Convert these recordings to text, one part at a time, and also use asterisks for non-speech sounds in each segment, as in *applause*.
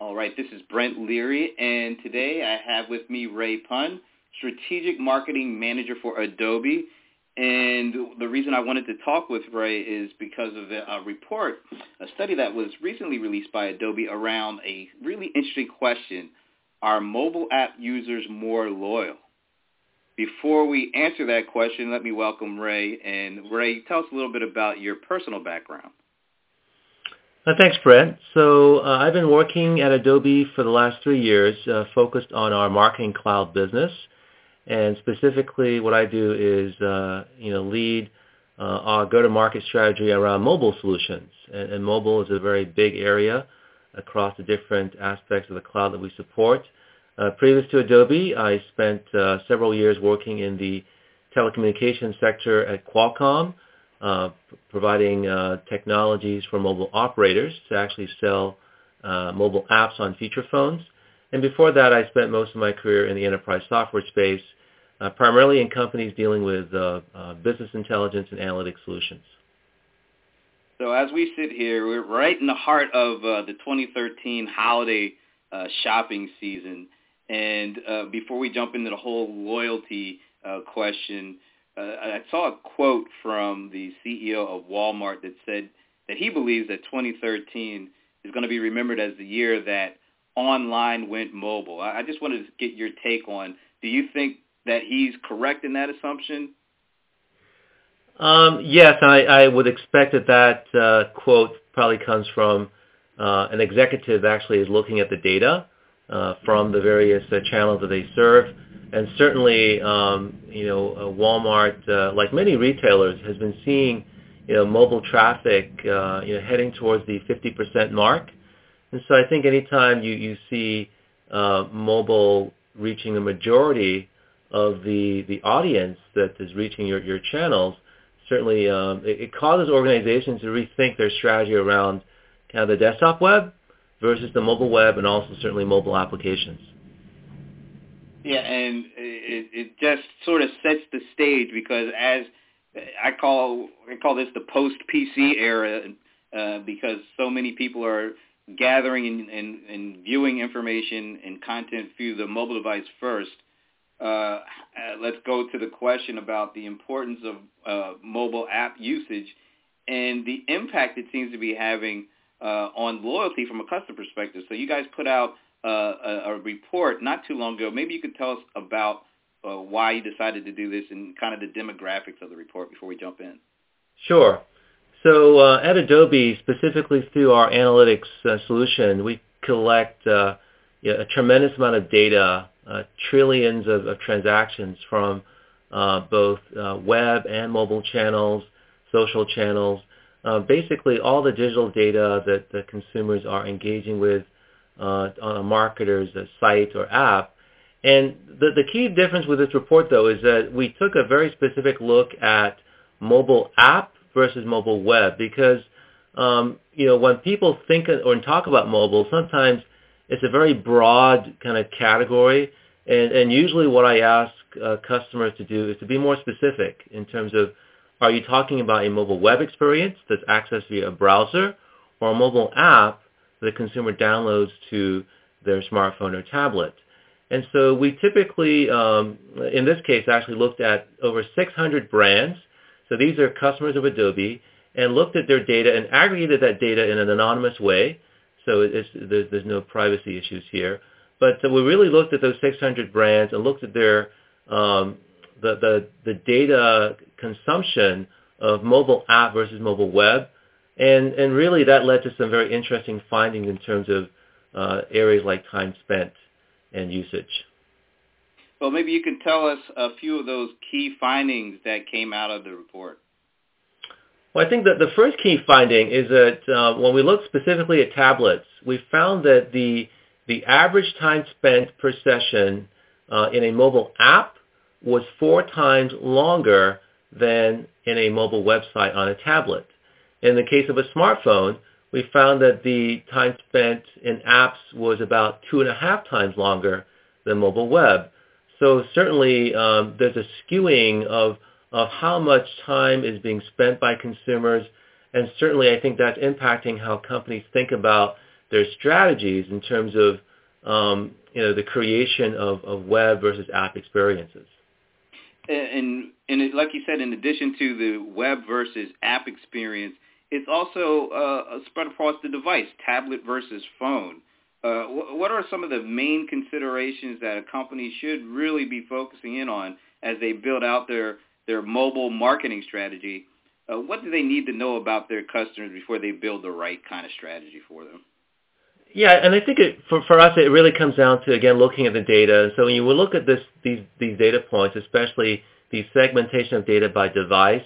All right, this is Brent Leary, and today I have with me Ray Pun, Strategic Marketing Manager for Adobe. And the reason I wanted to talk with Ray is because of a report, a study that was recently released by Adobe around a really interesting question. Are mobile app users more loyal? Before we answer that question, let me welcome Ray. And Ray, tell us a little bit about your personal background. Uh, thanks, Brent. So uh, I've been working at Adobe for the last three years, uh, focused on our Marketing Cloud business. And specifically what I do is, uh, you know, lead uh, our go-to-market strategy around mobile solutions. And, and, mobile is a very big area across the different aspects of the cloud that we support. Uh, previous to Adobe, I spent several years working in the telecommunications sector at Qualcomm, providing uh, technologies for mobile operators to actually sell uh, mobile apps on feature phones. And before that, I spent most of my career in the enterprise software space, uh, primarily in companies dealing with uh, business intelligence and analytic solutions. So as we sit here, we're right in the heart of the 2013 holiday shopping season. And before we jump into the whole loyalty question, uh, I saw a quote from the CEO of Walmart that said that he believes that 2013 is going to be remembered as the year that online went mobile. I just wanted to get your take on, do you think that he's correct in that assumption? Um, yes, I, I would expect that that uh, quote probably comes from uh, an executive actually is looking at the data uh, from the various uh, channels that they serve and certainly, um, you know, uh, Walmart, uh, like many retailers, has been seeing, you know, mobile traffic, uh, you know, heading towards the 50% mark. And so I think anytime you, you see uh, mobile reaching a majority of the, the audience that is reaching your, your channels, certainly um, it, it causes organizations to rethink their strategy around kind of the desktop web versus the mobile web and also certainly mobile applications. Yeah, and it, it just sort of sets the stage because as I call I call this the post PC era uh, because so many people are gathering and, and, and viewing information and content through the mobile device first. Uh, uh, let's go to the question about the importance of uh, mobile app usage and the impact it seems to be having uh, on loyalty from a customer perspective. So you guys put out uh, a, a report not too long ago. Maybe you could tell us about uh, why you decided to do this and kind of the demographics of the report before we jump in. Sure. So uh, at Adobe, specifically through our analytics uh, solution, we collect uh, you know, a tremendous amount of data, uh, trillions of, of, transactions from uh, both web and mobile channels, social channels, basically all the digital data that the consumers are engaging with uh, on a marketer's site or app. And the, the key difference with this report, though, is that we took a very specific look at mobile app versus mobile web because, um, you know, when people think or talk about mobile, sometimes it's a very broad kind of category. And, and usually what I ask uh, customers to do is to be more specific in terms of, are you talking about a mobile web experience that's accessed via a browser or a mobile app the consumer downloads to their smartphone or tablet. And so we typically, um, in this case, actually looked at over 600 brands. So these are customers of Adobe and looked at their data and aggregated that data in an anonymous way. So there's, there's, no privacy issues here. But so we really looked at those 600 brands and looked at their um, the, the, the data consumption of mobile app versus mobile web and, and really that led to some very interesting findings in terms of uh, areas like time spent and usage. Well, maybe you can tell us a few of those key findings that came out of the report. Well, I think that the first key finding is that uh, when we look specifically at tablets, we found that the the average time spent per session uh, in a mobile app was four times longer than in a mobile website on a tablet. In the case of a smartphone, we found that the time spent in apps was about two and a half times longer than mobile web. So certainly um, there's a skewing of, of how much time is being spent by consumers, and certainly I think that's impacting how companies think about their strategies in terms of um, you know the creation of, of web versus app experiences. And, and it, like you said, in addition to the web versus app experience, it's also uh, spread across the device, tablet versus phone. Uh, what are some of the main considerations that a company should really be focusing in on as they build out their, their mobile marketing strategy? Uh, what do they need to know about their customers before they build the right kind of strategy for them? Yeah, and I think it, for for us, it really comes down to again looking at the data. So when you look at this these these data points, especially the segmentation of data by device,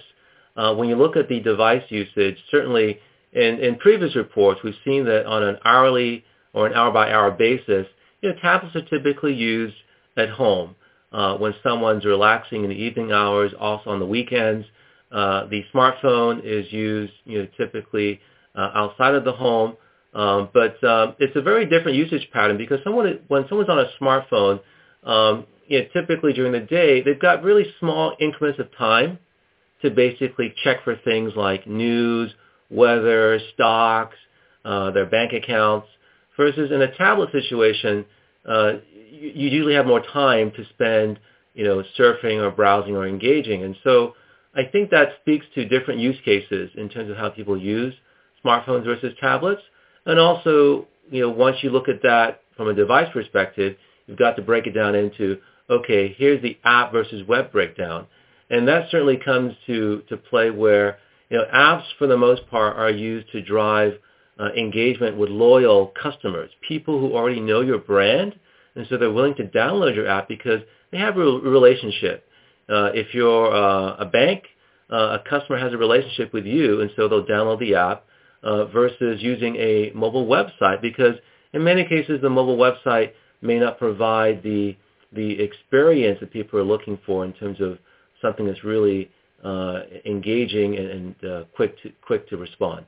when you look at the device usage, certainly in, previous reports, we've seen that on an hourly or an hour-by-hour basis, tablets are typically used at home uh, when someone's relaxing in the evening hours, also on the weekends. Uh, the smartphone is used, typically uh, outside of the home. Um, but um, it's a very different usage pattern because when someone's on a smartphone, um, typically during the day, they've got really small increments of time to basically check for things like news, weather, stocks, uh, their bank accounts, versus in a tablet situation, uh, you, you usually have more time to spend, you know, surfing or browsing or engaging. And so I think that speaks to different use cases in terms of how people use smartphones versus tablets. And also, you know, once you look at that from a device perspective, you've got to break it down into, okay, here's the app versus web breakdown. And that certainly comes to, to play where, you know, apps for the most part are used to drive uh, engagement with loyal customers, people who already know your brand, and so they're willing to download your app because they have a relationship. Uh, if you're uh, a bank, uh, a customer has a relationship with you, and so they'll download the app uh, versus using a mobile website because in many cases the mobile website may not provide the the experience that people are looking for in terms of something that's really uh, engaging and, and uh, quick to quick to respond.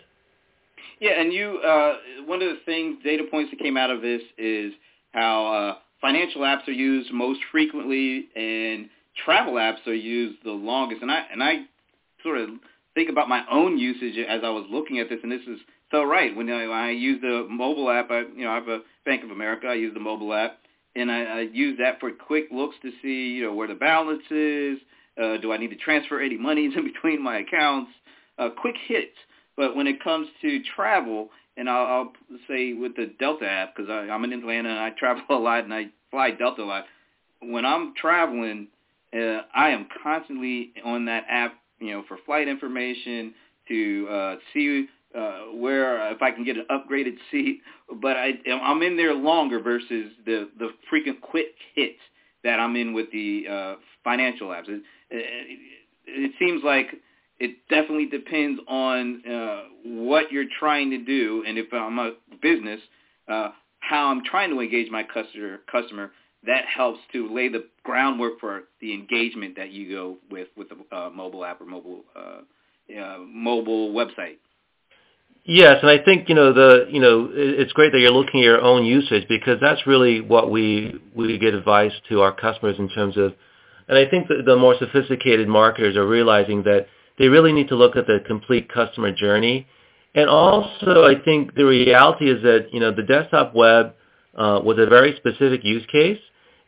Yeah, and you uh, one of the things data points that came out of this is how uh, financial apps are used most frequently and travel apps are used the longest. And I and I sort of think about my own usage as I was looking at this, and this is so right. When I, I use the mobile app, I you know I have a Bank of America. I use the mobile app, and I, I use that for quick looks to see you know where the balance is. Uh, do I need to transfer any monies *laughs* in between my accounts? Uh, quick hits. But when it comes to travel, and I'll, I'll say with the Delta app because I'm in Atlanta and I *laughs* travel a lot and I fly Delta a lot. When I'm traveling, uh, I am constantly on that app you know, for flight information, to uh, see uh, where if I can get an upgraded *laughs* seat. But I, I'm in there longer versus the the frequent quick hits that I'm in with the uh, financial apps. It, it seems like it definitely depends on uh, what you're trying to do, and if I'm a business, uh, how I'm trying to engage my customer customer that helps to lay the groundwork for the engagement that you go with with the uh, mobile app or mobile uh, uh, mobile website. Yes, and I think you know the you know it's great that you're looking at your own usage because that's really what we we give advice to our customers in terms of, and I think that the more sophisticated marketers are realizing that they really need to look at the complete customer journey, and also I think the reality is that you know the desktop web uh, was a very specific use case,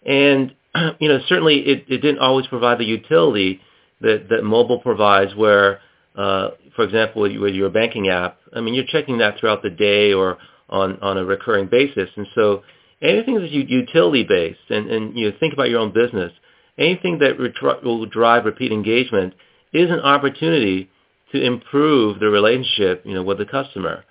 and *clears throat* you know, certainly it, it didn't always provide the utility that, that mobile provides where, uh, for example, with, with your banking app, I mean, you're checking that throughout the day or on, on a recurring basis. And so anything that's utility-based, and, and you know, think about your own business, anything that will drive repeat engagement is an opportunity to improve the relationship, you know, with the customer.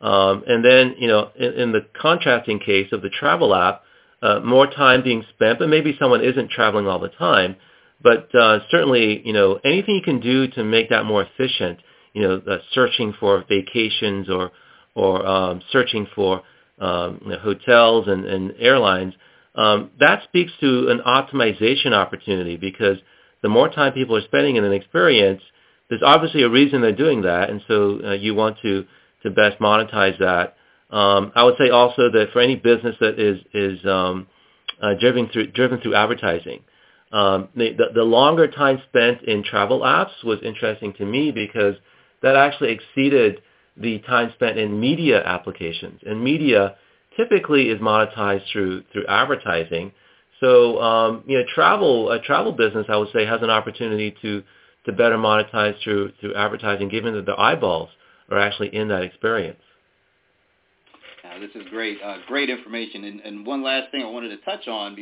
Um, and then, you know, in, in the contrasting case of the travel app, uh, more time being spent, but maybe someone isn't traveling all the time. But uh, certainly, you know, anything you can do to make that more efficient, you know, uh, searching for vacations or or um, searching for um, you know, hotels and, and airlines, that speaks to an optimization opportunity because the more time people are spending in an experience, there's obviously a reason they're doing that, and so uh, you want to best monetize that um, I would say also that for any business that is um, uh, driven through advertising, um, the, longer time spent in travel apps was interesting to me because that actually exceeded the time spent in media applications. And media typically is monetized through through advertising. So um, you know, travel a travel business I would say has an opportunity to to better monetize through through advertising, given that the eyeballs are actually in that experience. Uh, this is great, uh, great information. And, and one last thing I wanted to touch on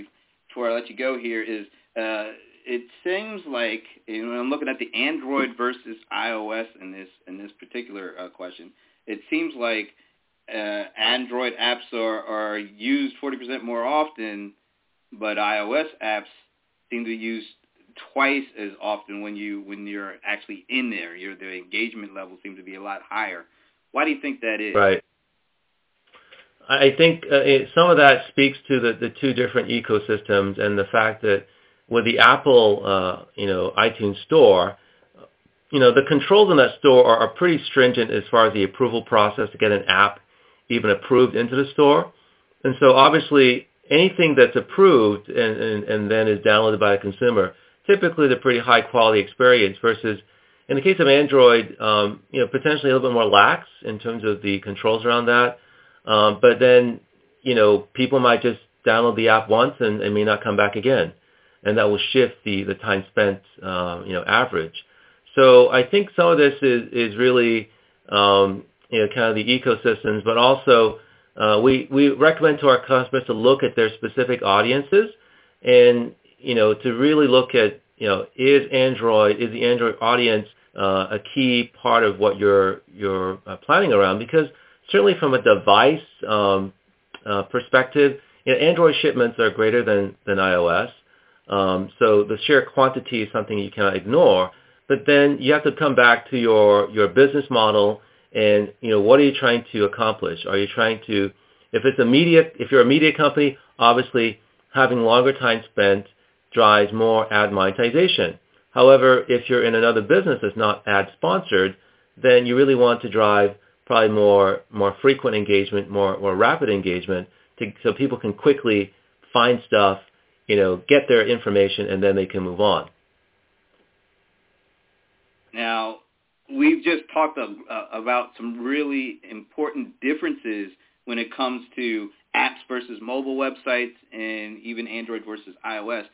before I let you go here is uh, it seems like you know, I'm looking at the Android versus iOS in this in this particular uh, question. It seems like uh, Android apps are, are used 40% more often, but iOS apps seem to be used twice as often when you when you're actually in there. Your the engagement level seems to be a lot higher. Why do you think that is? Right. I think uh, it, some of that speaks to the, the two different ecosystems and the fact that with the Apple, uh, you know, iTunes Store, you know, the controls in that store are, are pretty stringent as far as the approval process to get an app even approved into the store. And so obviously anything that's approved and, and, and then is downloaded by a consumer, typically a pretty high quality experience versus in the case of Android, um, you know, potentially a little bit more lax in terms of the controls around that. Um, but then, you know, people might just download the app once and, and may not come back again. And that will shift the, the time spent, uh, you know, average. So I think some of this is, is really, um, you know, kind of the ecosystems, but also uh, we, we recommend to our customers to look at their specific audiences and, you know, to really look at, you know, is Android, is the Android audience uh, a key part of what you're, you're uh, planning around? Because certainly from a device um, uh, perspective, you know, Android shipments are greater than, than iOS. Um, so the sheer quantity is something you cannot ignore. But then you have to come back to your, your business model and, you know, what are you trying to accomplish? Are you trying to, if it's a media, if you're a media company, obviously having longer time spent drives more ad monetization. However, if you're in another business that's not ad sponsored, then you really want to drive probably more more frequent engagement, more more rapid engagement, to, so people can quickly find stuff, you know, get their information, and then they can move on. Now, we've just talked uh, about some really important differences when it comes to apps versus mobile websites and even Android versus iOS.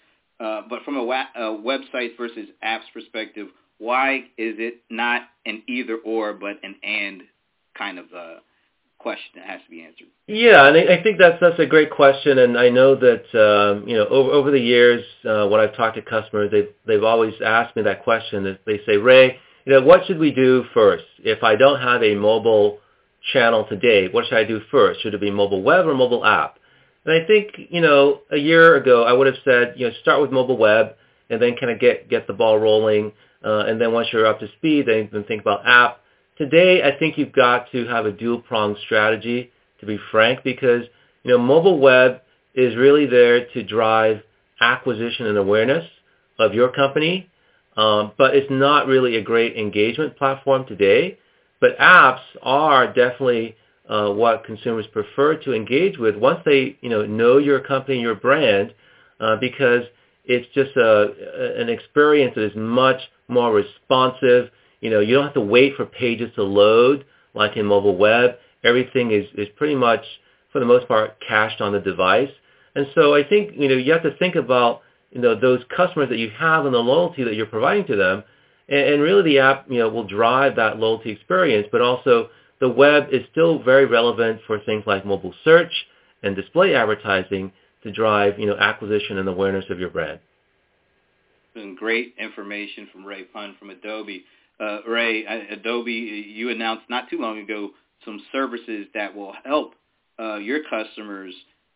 Uh, but from a, wa- a website versus apps perspective, why is it not an either or but an and kind of uh, question that has to be answered. Yeah, and I, think that's that's a great question, and I know that um, you know over over the years uh, when I've talked to customers, they've they've always asked me that question. They say, Ray, you know, what should we do first? If I don't have a mobile channel today, what should I do first? Should it be mobile web or mobile app? And I think you know a year ago I would have said you know start with mobile web and then kind of get get the ball rolling, uh, and then once you're up to speed, then, then think about app Today, I think you've got to have a dual-pronged strategy, to be frank, because you know mobile web is really there to drive acquisition and awareness of your company, um, but it's not really a great engagement platform today. But apps are definitely uh, what consumers prefer to engage with once they you know know your company, your brand, uh, because it's just a, an experience that is much more responsive you know, you don't have to wait for pages to load like in mobile web. Everything is, is pretty much, for the most part, cached on the device. And so I think, you know, you have to think about, you know, those customers that you have and the loyalty that you're providing to them. And, and really the app, you know, will drive that loyalty experience, but also the web is still very relevant for things like mobile search and display advertising to drive, you know, acquisition and awareness of your brand. Been great information from Ray Pun from Adobe uh, Ray, Adobe, you announced not too long ago some services that will help uh, your customers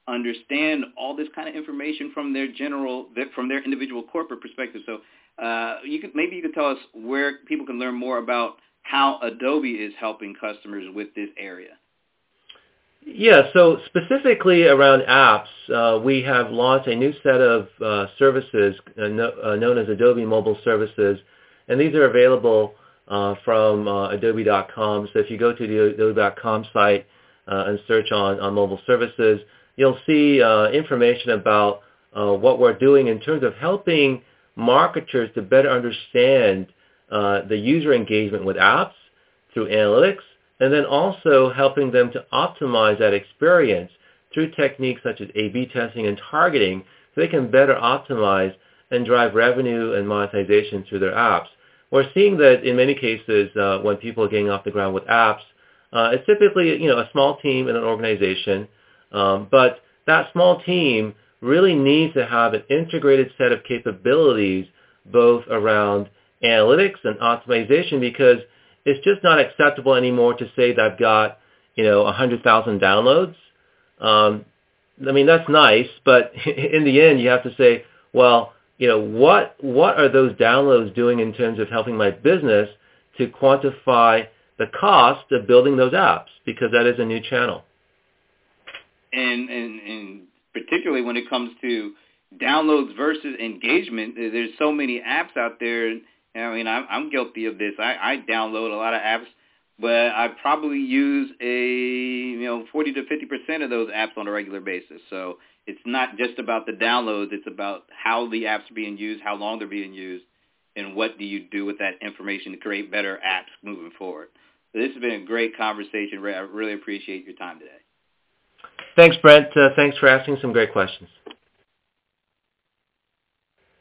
understand all this kind of information from their general, from their individual corporate perspective. So uh, you could maybe you could tell us where people can learn more about how Adobe is helping customers with this area. Yeah, so specifically around apps, uh, we have launched a new set of uh, services uh, no, uh, known as Adobe Mobile Services and these are available uh, from adobe.com. So if you go to the adobe.com site and search on, on mobile services, you'll see uh, information about uh, what we're doing in terms of helping marketers to better understand uh, the user engagement with apps through analytics and then also helping them to optimize that experience through techniques such as A-B testing and targeting so they can better optimize and drive revenue and monetization through their apps. We're seeing that in many cases uh, when people are getting off the ground with apps, uh, it's typically you know a small team in an organization, um, but that small team really needs to have an integrated set of capabilities both around analytics and optimization because it's just not acceptable anymore to say that I've got you know 100,000 downloads. Um, I mean that's nice, but *laughs* in the end you have to say, well, you know what what are those downloads doing in terms of helping my business to quantify the cost of building those apps because that is a new channel. And and and particularly when it comes to downloads versus engagement, there's so many apps out there. I mean, I'm, I'm guilty of this. I, I download a lot of apps, but I probably use a you know 40 to 50 percent of those apps on a regular basis. So it's not just about the downloads. It's about how the apps are being used, how long they're being used, and what do you do with that information to create better apps moving forward. So this has been a great conversation. I really appreciate your time today. Thanks, Brent. Uh, thanks for asking some great questions.